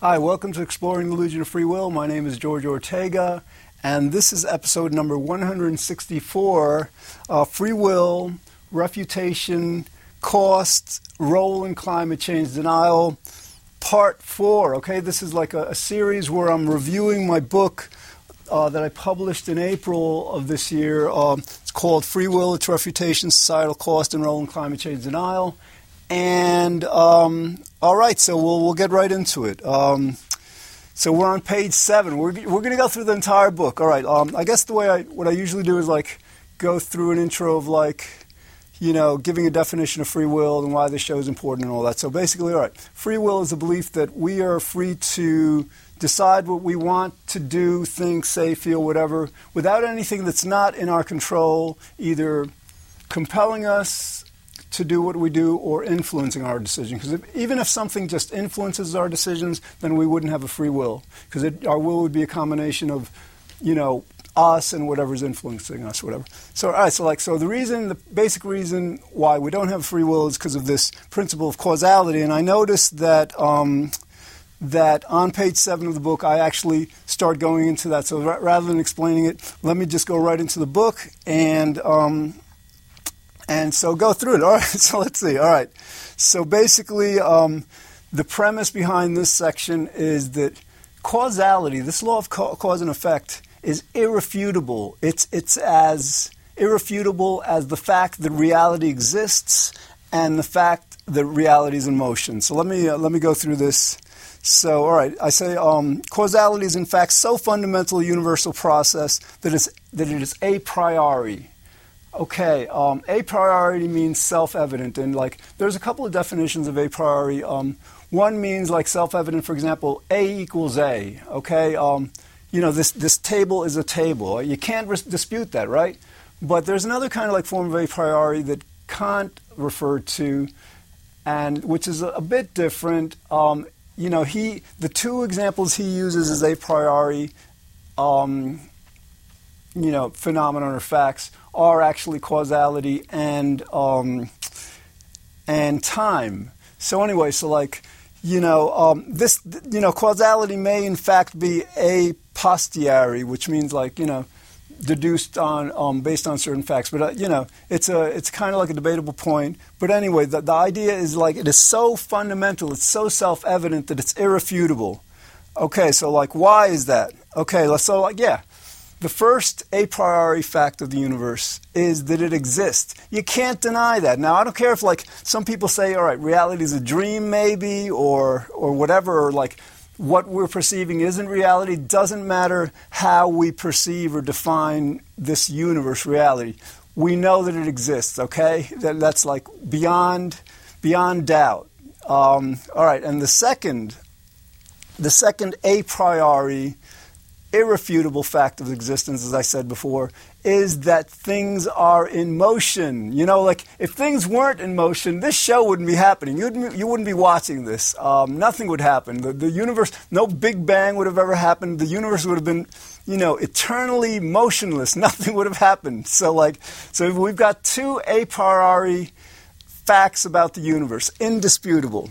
Hi, welcome to Exploring the Illusion of Free Will. My name is George Ortega, and this is episode number 164 uh, Free Will, Refutation, Costs, Role in Climate Change Denial, Part 4. Okay, this is like a, a series where I'm reviewing my book. Uh, that I published in April of this year. Um, it's called Free Will, Its Refutation, Societal Cost, and Role in Climate Change Denial. And um, all right, so we'll we'll get right into it. Um, so we're on page seven. We're we're going to go through the entire book. All right. Um, I guess the way I what I usually do is like go through an intro of like you know giving a definition of free will and why this show is important and all that. So basically, all right, free will is a belief that we are free to decide what we want to do, think, say, feel, whatever, without anything that's not in our control, either compelling us to do what we do or influencing our decision. Because even if something just influences our decisions, then we wouldn't have a free will. Because our will would be a combination of, you know, us and whatever's influencing us, whatever. So, all right, so like, so the reason, the basic reason why we don't have free will is because of this principle of causality. And I noticed that. Um, that on page seven of the book, I actually start going into that. So rather than explaining it, let me just go right into the book and um, and so go through it. All right, so let's see. All right. So basically, um, the premise behind this section is that causality, this law of cause and effect, is irrefutable. It's, it's as irrefutable as the fact that reality exists and the fact that reality is in motion. So let me, uh, let me go through this. So, all right, I say um, causality is in fact so fundamental a universal process that, it's, that it is a priori Okay, um, a priori means self-evident, and like there's a couple of definitions of a priori. Um, one means like self-evident, for example, a equals a. Okay, um, you know this this table is a table. You can't dispute that, right? But there's another kind of like form of a priori that Kant referred to, and which is a, a bit different. Um, you know, he the two examples he uses is a priori, um, you know, phenomenon or facts are actually causality and um, and time. So anyway, so like you know um, this you know causality may in fact be a posteriori, which means like you know deduced on um, based on certain facts. But uh, you know it's a it's kind of like a debatable point. But anyway, the, the idea is like it is so fundamental, it's so self evident that it's irrefutable. Okay, so like why is that? Okay, so like yeah. The first a priori fact of the universe is that it exists. You can't deny that. Now, I don't care if like some people say, all right, reality is a dream maybe or or whatever or like what we're perceiving isn't reality. Doesn't matter how we perceive or define this universe reality. We know that it exists, okay? That, that's like beyond beyond doubt. Um, all right, and the second the second a priori irrefutable fact of existence, as I said before, is that things are in motion. You know, like if things weren't in motion, this show wouldn't be happening. You'd, you wouldn't be watching this. Um, nothing would happen. The, the universe, no Big Bang would have ever happened. The universe would have been, you know, eternally motionless. Nothing would have happened. So, like, so we've got two a priori facts about the universe, indisputable.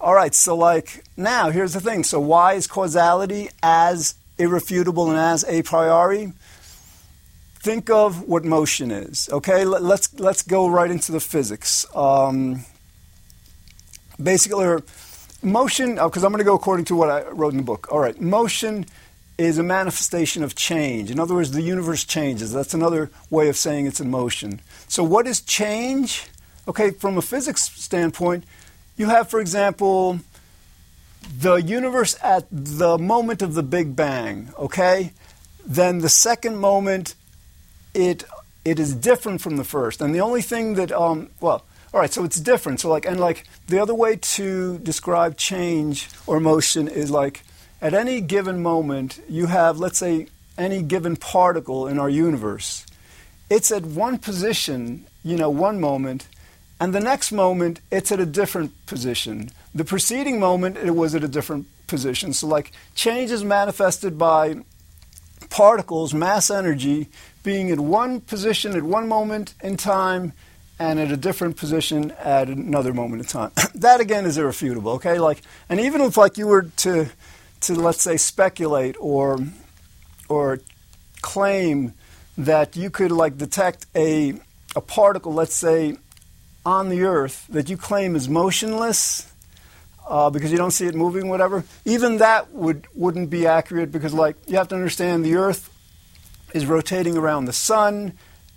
All right, so like now, here's the thing. So, why is causality as irrefutable and as a priori, think of what motion is. Okay, let's let's go right into the physics. Um, basically, motion. Because uh, I'm going to go according to what I wrote in the book. All right, motion is a manifestation of change. In other words, the universe changes. That's another way of saying it's in motion. So, what is change? Okay, from a physics standpoint, you have, for example, the universe at the moment of the Big Bang, okay? Then the second moment, it it is different from the first. And the only thing that, um, well, all right, so it's different. So like, and like the other way to describe change or motion is like at any given moment, you have, let's say, any given particle in our universe. It's at one position, you know, one moment, and the next moment, it's at a different position. The preceding moment, it was at a different position. So, like, change is manifested by particles, mass energy, being at one position at one moment in time and at a different position at another moment in time. that again is irrefutable, okay? Like, and even if like you were to to let's say speculate or or claim that you could like detect a a particle, let's say, on the Earth that you claim is motionless uh, because you don't see it moving, whatever. Even that would wouldn't be accurate because, like, you have to understand the Earth is rotating around the sun,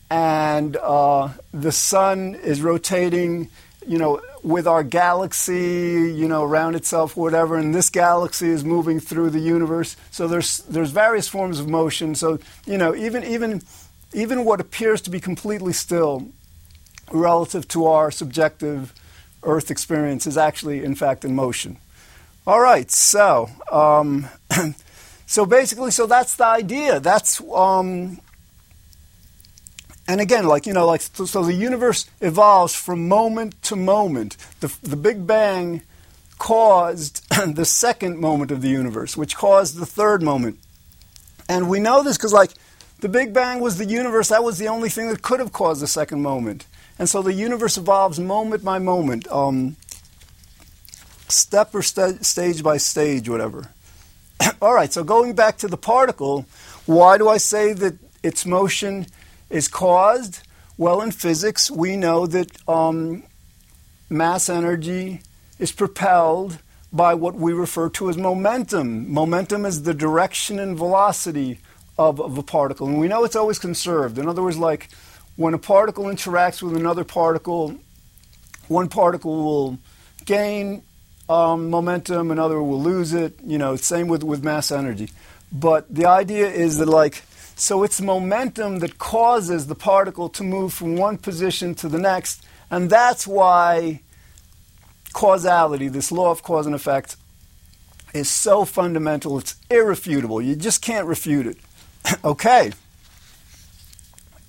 and uh, the sun is rotating, you know, with our galaxy, you know, around itself, whatever. And this galaxy is moving through the universe. So there's there's various forms of motion. So you know, even even even what appears to be completely still relative to our subjective Earth experience is actually, in fact, in motion. All right, so um, so basically, so that's the idea. That's um, and again, like you know, like so, so, the universe evolves from moment to moment. The the Big Bang caused the second moment of the universe, which caused the third moment, and we know this because like the Big Bang was the universe. That was the only thing that could have caused the second moment. And so the universe evolves moment by moment, um, step or st- stage by stage, whatever. All right, so going back to the particle, why do I say that its motion is caused? Well, in physics, we know that um, mass energy is propelled by what we refer to as momentum. Momentum is the direction and velocity of, of a particle. And we know it's always conserved. In other words, like when a particle interacts with another particle, one particle will gain um, momentum, another will lose it. You know, same with, with mass energy. But the idea is that, like, so it's momentum that causes the particle to move from one position to the next, and that's why causality, this law of cause and effect, is so fundamental. It's irrefutable. You just can't refute it. okay.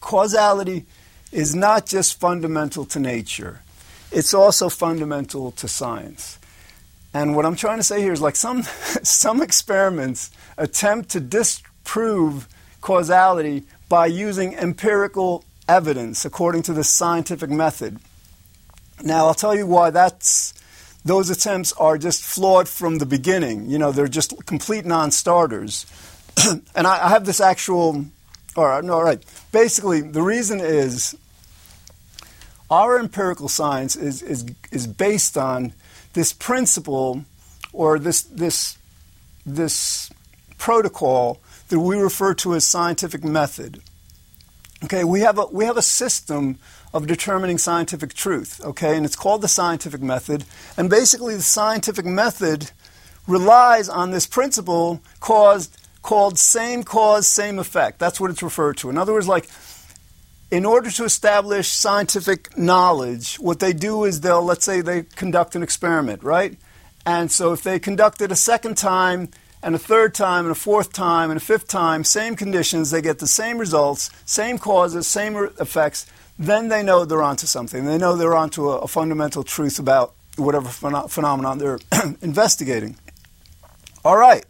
Causality is not just fundamental to nature, it's also fundamental to science. And what I'm trying to say here is like some, some experiments attempt to disprove causality by using empirical evidence according to the scientific method. Now, I'll tell you why that's, those attempts are just flawed from the beginning. You know, they're just complete non starters. and I, I, have this actual. Right, no, right. Basically, the reason is our empirical science is, is, is based on this principle or this, this, this protocol that we refer to as scientific method. Okay, we have a, we have a system of determining scientific truth, okay, and it's called the scientific method. And basically, the scientific method relies on this principle caused called same cause, same effect. That's what it's referred to. In other words, like, in order to establish scientific knowledge, what they do is they'll, let's say, they conduct an experiment, right? And so if they conduct it a second time, and a third time, and a fourth time, and a fifth time, same conditions, they get the same results, same causes, same effects, then they know they're onto something. They know they're onto a, a fundamental truth about whatever phenom- phenomenon they're investigating. All right.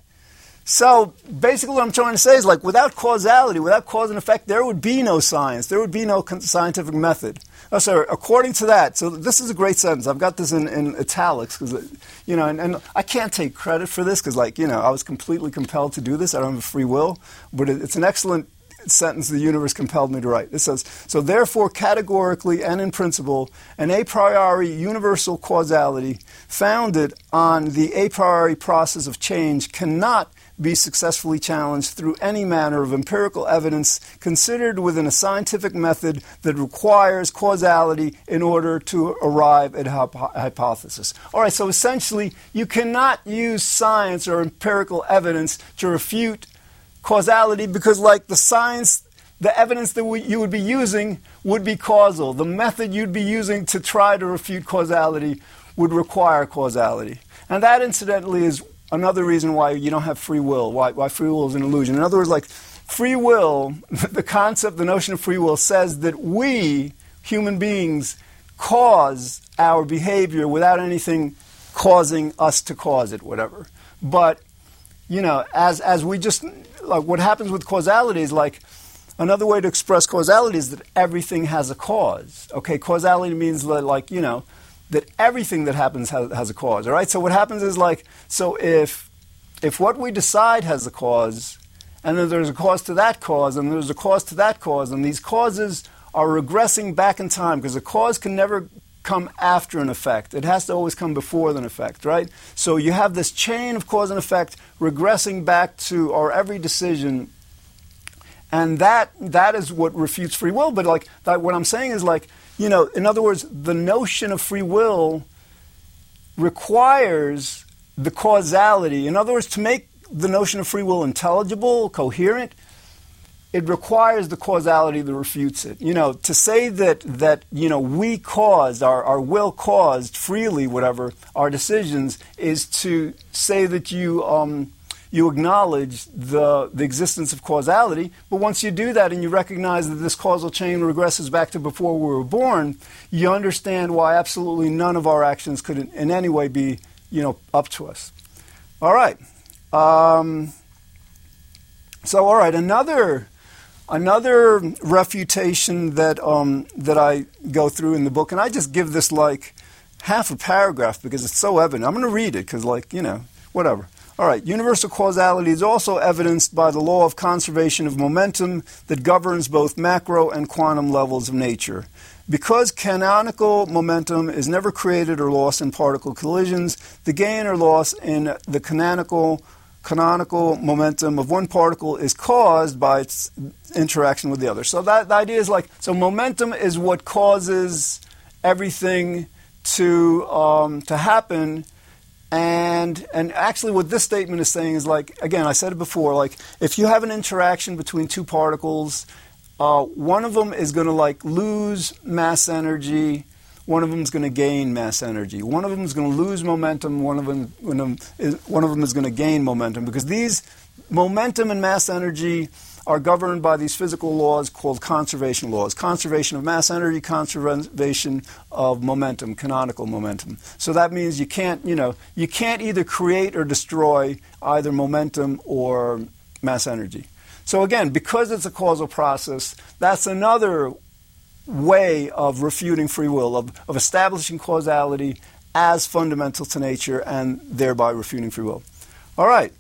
So basically, what I'm trying to say is like without causality, without cause and effect, there would be no science. There would be no scientific method. Oh, sorry, according to that, so this is a great sentence. I've got this in, in italics because, you know, and, and, I can't take credit for this because, like, you know, I was completely compelled to do this. I don't have free will, but it, it's an excellent sentence the universe compelled me to write. It says, So therefore, categorically and in principle, an a priori universal causality founded on the a priori process of change cannot be successfully challenged through any manner of empirical evidence considered within a scientific method that requires causality in order to arrive at a hypothesis. All right, so essentially, you cannot use science or empirical evidence to refute causality because, like the science, the evidence that we, you would be using would be causal. The method you'd be using to try to refute causality would require causality. And that, incidentally, is another reason why you don't have free will, why, why free will is an illusion. In other words, like free will, the concept, the notion of free will says that we, human beings, cause our behavior without anything causing us to cause it, whatever. But, you know, as, as we just, like what happens with causality is like, another way to express causality is that everything has a cause. Okay, causality means that, like, you know, that everything that happens has, has a cause. All right. So what happens is like so if if what we decide has a cause, and then there's a cause to that cause, and there's a cause to that cause, and these causes are regressing back in time because a cause can never come after an effect. It has to always come before an effect, right? So you have this chain of cause and effect regressing back to our every decision. And that that is what refutes free will. But like that, what I'm saying is like, you know, in other words, the notion of free will requires the causality. In other words, to make the notion of free will intelligible, coherent, it requires the causality that refutes it. You know, to say that that you know we caused our, our will caused freely whatever our decisions is to say that you um, you acknowledge the the existence of causality. But once you do that and you recognize that this causal chain regresses back to before we were born, you understand why absolutely none of our actions could in, in any way be you know up to us. All right. Um, so all right, another Another refutation that um, that I go through in the book, and I just give this like half a paragraph because it's so evident. I'm going to read it because, like, you know, whatever. All right, universal causality is also evidenced by the law of conservation of momentum that governs both macro and quantum levels of nature. Because canonical momentum is never created or lost in particle collisions, the gain or loss in the canonical canonical momentum of one particle is caused by its interaction with the other. So that the idea is like so momentum is what causes everything to um, to happen. And and actually, what this statement is saying is like again, I said it before. Like if you have an interaction between two particles, uh, one of them is going to like lose mass energy one of them is going to gain mass energy. One of them is going to lose momentum. One of them, one of them is going to gain momentum because these momentum and mass energy are governed by these physical laws called conservation laws. Conservation of mass energy, conservation of momentum, canonical momentum. So that means you can't, you know, you can't either create or destroy either momentum or mass energy. So again, because it's a causal process, that's another way of refuting free will, of, of establishing causality as fundamental to nature and thereby refuting free will. All right.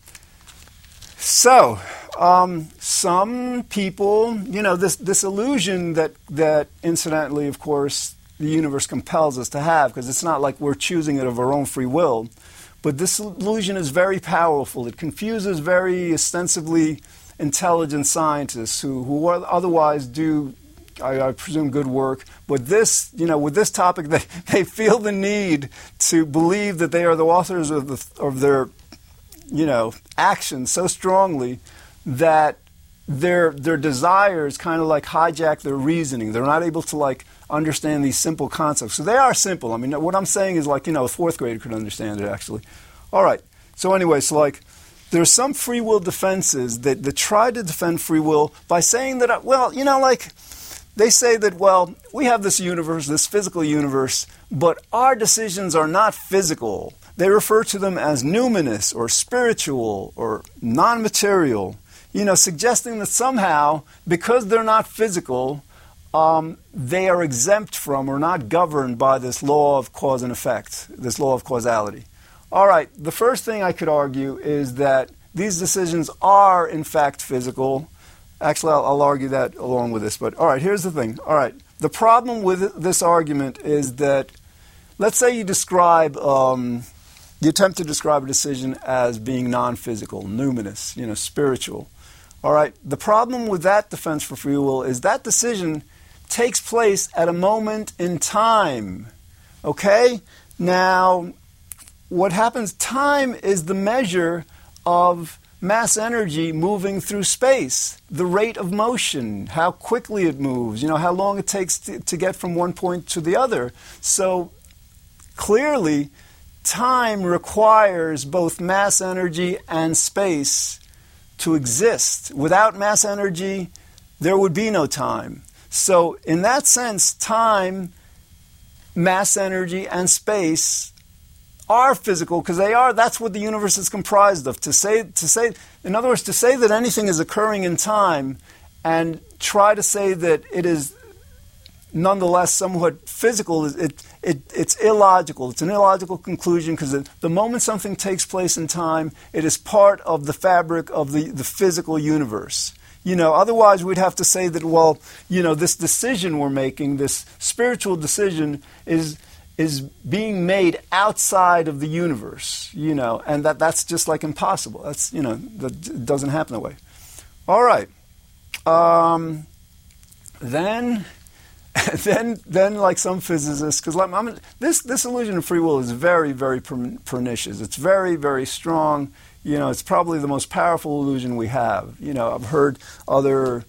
So, um, some people, you know, this, this illusion that, that, incidentally, of course, the universe compels us to have, because it's not like we're choosing it of our own free will, but this illusion is very powerful. It confuses very ostensibly intelligent scientists who, who otherwise do I, I, presume good work. But this, you know, with this topic, they, they feel the need to believe that they are the authors of, the, of their, you know, actions so strongly that their their desires kind of like hijack their reasoning. They're not able to like understand these simple concepts. So they are simple. I mean, what I'm saying is like you know a fourth grader could understand it actually. All right. So anyway, so like there's some free will defenses that, that try to defend free will by saying that uh, well, you know, like they say that, well, we have this universe, this physical universe, but our decisions are not physical. They refer to them as numinous or spiritual or non material, you know, suggesting that somehow, because they're not physical, um, they are exempt from or not governed by this law of cause and effect, this law of causality. All right, the first thing I could argue is that these decisions are, in fact, physical Actually, I'll, I'll, argue that along with this. But all right, here's the thing. All right, the problem with this argument is that, let's say you describe, um, you attempt to describe a decision as being non-physical, numinous, you know, spiritual. All right, the problem with that defense for free will is that decision takes place at a moment in time. Okay, now what happens? Time is the measure of mass energy moving through space, the rate of motion, how quickly it moves, you know, how long it takes to, to, get from one point to the other. So clearly, time requires both mass energy and space to exist. Without mass energy, there would be no time. So, in that sense, time, mass energy, and space are physical because they are that's what the universe is comprised of to say to say in other words to say that anything is occurring in time and try to say that it is nonetheless somewhat physical. It, it, it's illogical. It's an illogical conclusion because the moment something takes place in time, it is part of the fabric of the, the physical universe. You know, otherwise we'd have to say that, well, you know, this decision we're making, this spiritual decision, is is being made outside of the universe, you know, and that, that's just like impossible. That's, you know, that doesn't happen that way. All right. Um, then then, then like some physicists, because this this illusion of free will is very, very pernicious. It's very, very strong. You know, it's probably the most powerful illusion we have. You know, I've heard other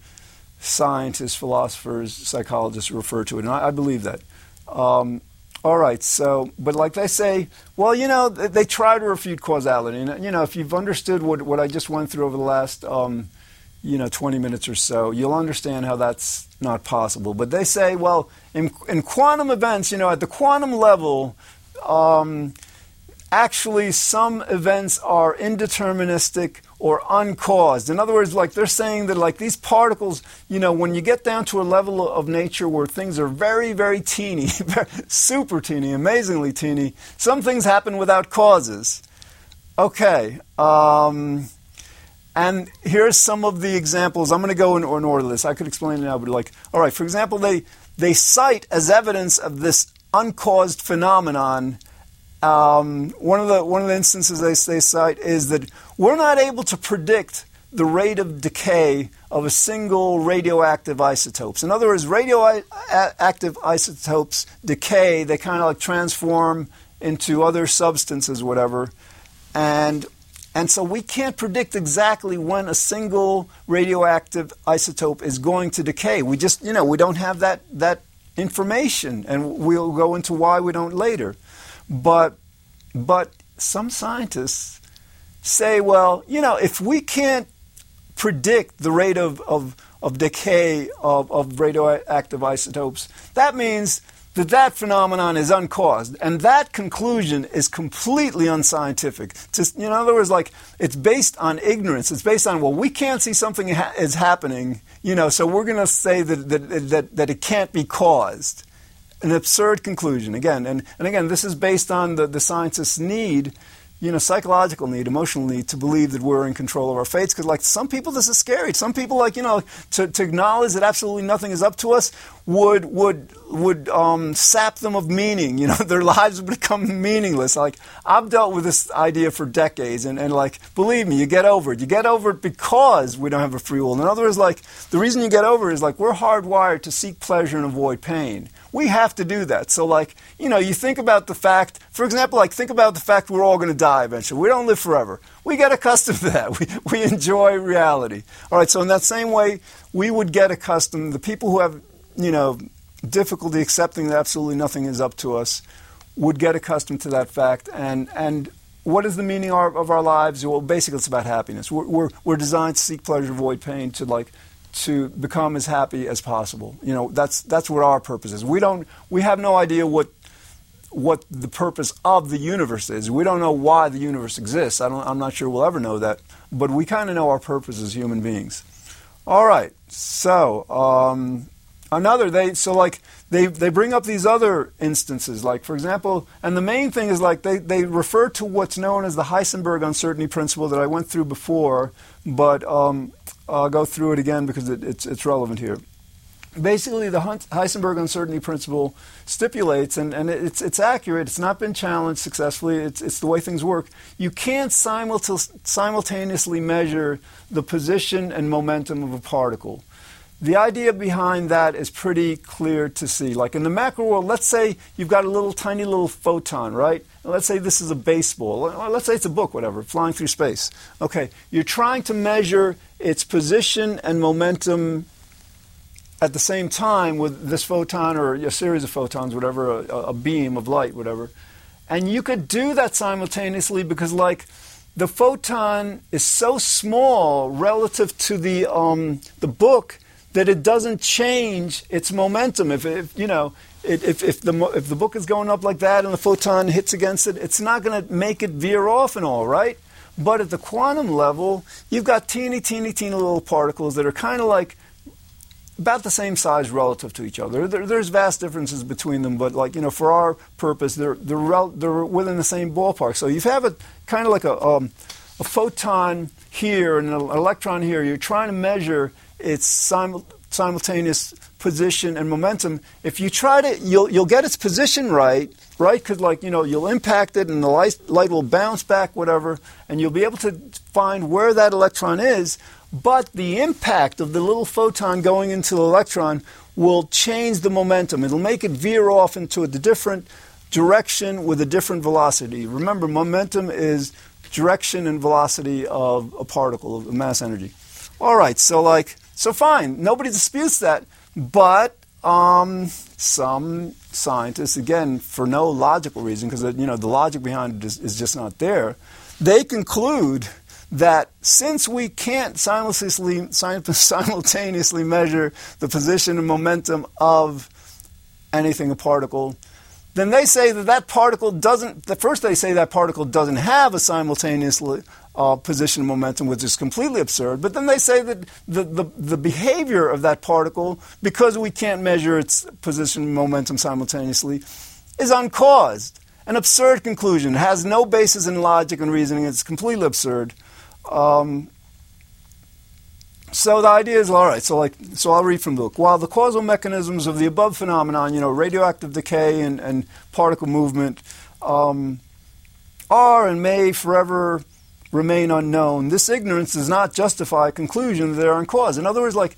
scientists, philosophers, psychologists refer to it, and I, I believe that. Um, all right, so, but like they say, well, you know, they, they, try to refute causality. And, you know, if you've understood what, what I just went through over the last um, you know, 20 minutes or so, you'll understand how that's not possible. But they say, well, in, in quantum events, you know, at the quantum level, um, actually some events are indeterministic or uncaused. In other words, like they're saying that like these particles, you know, when you get down to a level of nature where things are very, very teeny, super teeny, amazingly teeny, some things happen without causes. Okay. Um, and here's some of the examples. I'm going to go in, in order this. I could explain it now, but like, all right, for example, they, they cite as evidence of this uncaused phenomenon. Um, one, of the, one of the instances they, they cite is that we're not able to predict the rate of decay of a single radioactive isotopes. In other words, radioactive isotopes decay, they kind of like transform into other substances, whatever. And and so we can't predict exactly when a single radioactive isotope is going to decay. We just, you know, we don't have that, that information, and we'll go into why we don't later. But, but some scientists say, well, you know, if we can't predict the rate of, of, of decay of, of radioactive isotopes, that means that that phenomenon is uncaused. And that conclusion is completely unscientific. Just, in other words, like it's based on ignorance. It's based on, well, we can't see something ha- is happening, you know, so we're going to say that, that, that, that it can't be caused. An absurd conclusion, again. And, and again, this is based on the, the scientists' need you know, psychological need, emotional need to believe that we're in control of our fates. Because, like, some people, this is scary. Some people, like, you know, to, to acknowledge that absolutely nothing is up to us would would would um, sap them of meaning. You know, their lives would become meaningless. Like, I've dealt with this idea for decades, and, and like, believe me, you get over it. You get over it because we don't have a free will. In other words, like, the reason you get over it is like we're hardwired to seek pleasure and avoid pain. We have to do that. So, like, you know, you think about the fact, for example, like, think about the fact we're all going to die eventually. We don't live forever. We get accustomed to that. We, we enjoy reality. All right, so in that same way, we would get accustomed, the people who have, you know, difficulty accepting that absolutely nothing is up to us would get accustomed to that fact. And, and what is the meaning of our lives? Well, basically, it's about happiness. We're, we're, we're designed to seek pleasure, avoid pain, to, like, to become as happy as possible. You know, that's that's what our purpose is. We don't we have no idea what what the purpose of the universe is. We don't know why the universe exists. I don't, I'm not sure we'll ever know that, but we kind of know our purpose as human beings. All right, so um, another they so like they they bring up these other instances, like for example, and the main thing is like they they refer to what's known as the Heisenberg uncertainty principle that I went through before, but um, I'll go through it again because it, it's, it's relevant here. Basically, the Heisenberg uncertainty principle stipulates, and, and it's, it's accurate, it's not been challenged successfully, it's, it's the way things work. You can't simultaneously measure the position and momentum of a particle. The idea behind that is pretty clear to see. Like in the macro world, let's say you've got a little tiny little photon, right? Let's say this is a baseball. Let's say it's a book, whatever, flying through space. Okay, you're trying to measure its position and momentum at the same time with this photon or a series of photons, whatever, a, a beam of light, whatever. And you could do that simultaneously because, like, the photon is so small relative to the um, the book that it doesn't change its momentum. If, if you know, if, if, the, if the book is going up like that and the photon hits against it, it's not going to make it veer off and all, right? But at the quantum level, you've got teeny, teeny, teeny little particles that are kind of like about the same size relative to each other. There, there's vast differences between them, but like you know, for our purpose, they're they're, rel- they're within the same ballpark. So you have a kind of like a um, a photon here and an electron here. You're trying to measure its simul- simultaneous position and momentum. If you try to, you'll you'll get its position right, right? Because like you know, you'll impact it, and the light, light will bounce back, whatever, and you'll be able to find where that electron is. But the impact of the little photon going into the electron will change the momentum. It'll make it veer off into a different direction with a different velocity. Remember, momentum is direction and velocity of a particle of mass energy. All right, so like, so fine, nobody disputes that, but um, some scientists, again, for no logical reason, because you know the logic behind it is, is just not there, they conclude that since we can't simultaneously, simultaneously measure the position and momentum of anything, a particle, then they say that that particle doesn't, the first they say that particle doesn't have a simultaneous uh, position and momentum, which is completely absurd. But then they say that the, the, the, behavior of that particle, because we can't measure its position and momentum simultaneously, is uncaused. An absurd conclusion. It has no basis in logic and reasoning. It's completely absurd. Um, so the idea is all right. So like, so I'll read from the book. While the causal mechanisms of the above phenomenon, you know, radioactive decay and, and particle movement, um, are and may forever remain unknown, this ignorance does not justify a conclusion that they are cause. In other words, like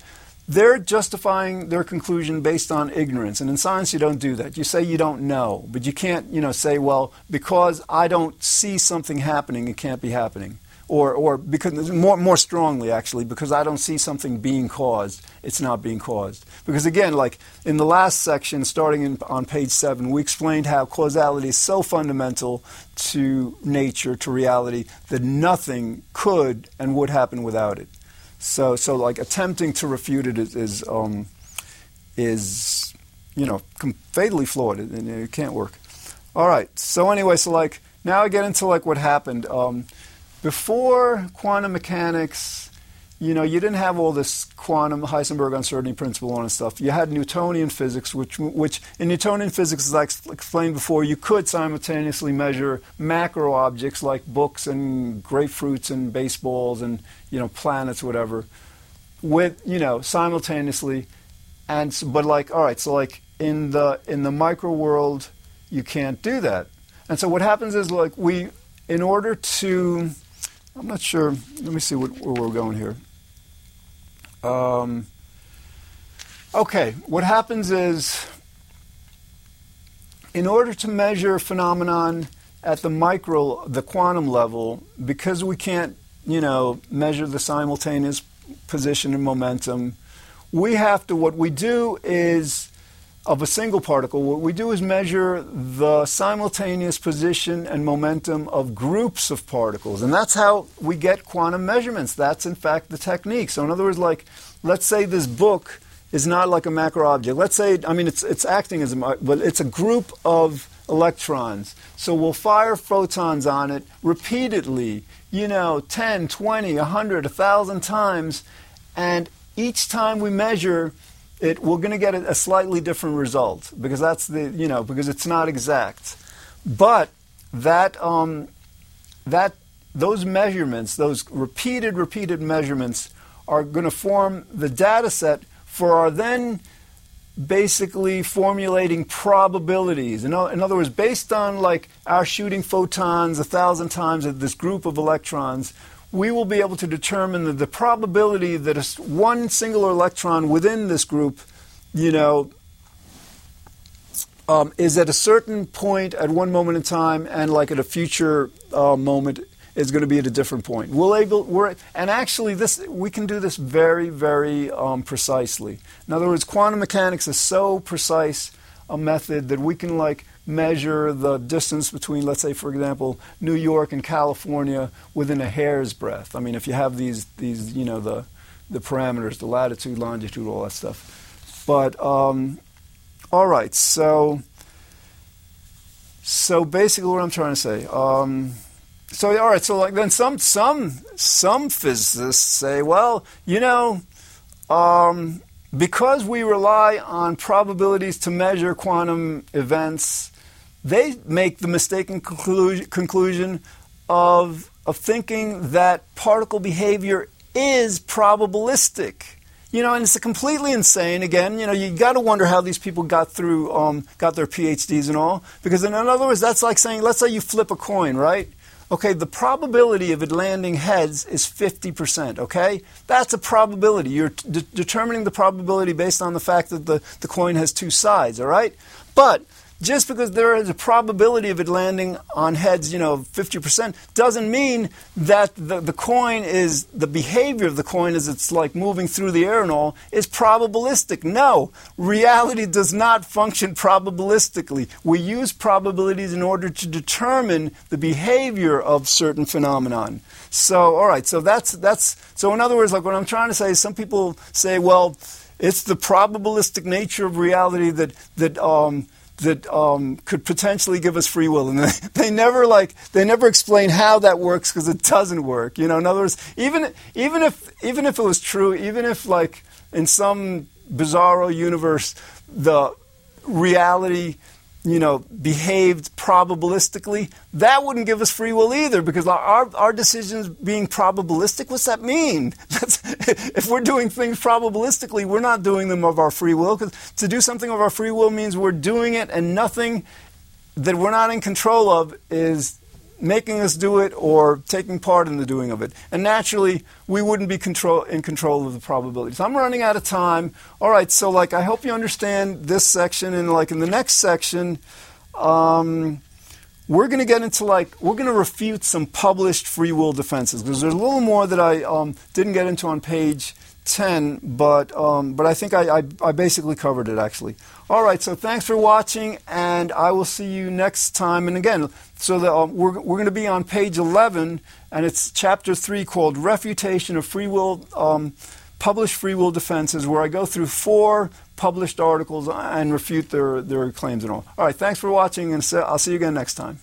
they're justifying their conclusion based on ignorance. And in science, you don't do that. You say you don't know, but you can't, you know, say, well, because I don't see something happening, it can't be happening or, or because more, more strongly actually because I don't see something being caused, it's not being caused. Because again, like in the last section, starting in, on page seven, we explained how causality is so fundamental to nature, to reality, that nothing could and would happen without it. So, so like attempting to refute it is, is, um, is you know, fatally flawed, it, it can't work. All right. So anyway, so like now I get into like what happened. Um, before quantum mechanics, you know, you didn't have all this quantum Heisenberg uncertainty principle and stuff. You had Newtonian physics, which, which in Newtonian physics, as I explained before, you could simultaneously measure macro objects like books and grapefruits and baseballs and you know planets, whatever, with you know simultaneously. And but like, all right, so like in the in the micro world, you can't do that. And so what happens is like we, in order to I'm not sure. Let me see what, where we're going here. Um, okay, what happens is, in order to measure phenomenon at the micro, the quantum level, because we can't, you know, measure the simultaneous position and momentum, we have to. What we do is of a single particle, what we do is measure the simultaneous position and momentum of groups of particles. And that's how we get quantum measurements. That's, in fact, the technique. So, in other words, like, let's say this book is not like a macro object. Let's say, I mean, it's, it's acting as a, but it's a group of electrons. So, we'll fire photons on it repeatedly, you know, 10, 20, 100, 1,000 times. And each time we measure, it, we're going to get a, a slightly different result because that's the you know because it's not exact, but that um, that those measurements, those repeated repeated measurements, are going to form the data set for our then basically formulating probabilities. In, in other words, based on like our shooting photons a thousand times at this group of electrons, we will be able to determine the, the probability that a, one single electron within this group, you know, um, is at a certain point at one moment in time, and like at a future uh, moment is going to be at a different point. We'll able we're and actually this we can do this very very um, precisely. In other words, quantum mechanics is so precise a method that we can like measure the distance between, let's say, for example, New York and California within a hair's breadth. I mean, if you have these, these you know, the, the parameters, the latitude, longitude, all that stuff. But, um, all right, so, so basically what I'm trying to say. Um, so, all right, so like then some, some, some physicists say, well, you know, um, because we rely on probabilities to measure quantum events, they make the mistaken conclusion, of, of thinking that particle behavior is probabilistic. You know, and it's completely insane. Again, you know, you got to wonder how these people got through, um, got their PhDs and all. Because in other words, that's like saying, let's say you flip a coin, right? Okay, the probability of it landing heads is 50%, okay? That's a probability. You're de- determining the probability based on the fact that the, the coin has two sides, all right? But just because there is a probability of it landing on heads, you know, 50%, doesn't mean that the, the coin is, the behavior of the coin as it's like moving through the air and all, is probabilistic. No, reality does not function probabilistically. We use probabilities in order to determine the behavior of certain phenomenon. So, all right, so that's, that's, so in other words, like what I'm trying to say is some people say, well, it's the probabilistic nature of reality that, that, um, that um, could potentially give us free will, and they, never like they never explain how that works because it doesn't work. You know, in other words, even even if even if it was true, even if like in some bizarro universe the reality you know, behaved probabilistically, that wouldn't give us free will either because our, our decisions being probabilistic, what's that mean? if we're doing things probabilistically, we're not doing them of our free will because to do something of our free will means we're doing it and nothing that we're not in control of is making us do it or taking part in the doing of it. And naturally, we wouldn't be control, in control of the probabilities. I'm running out of time. All right, so like I hope you understand this section, and like in the next section, um, we're going to get into like we're going to refute some published free will defenses because there's a little more that I um, didn't get into on page 10, but, um, but I think I, I, I, basically covered it actually. All right, so thanks for watching, and I will see you next time. And again, so the, um, we're, we're going to be on page 11, and it's chapter 3 called Refutation of Free Will, um, Published Free Will Defenses, where I go through four published articles and refute their, their claims and all. All right, thanks for watching, and I'll see you again next time.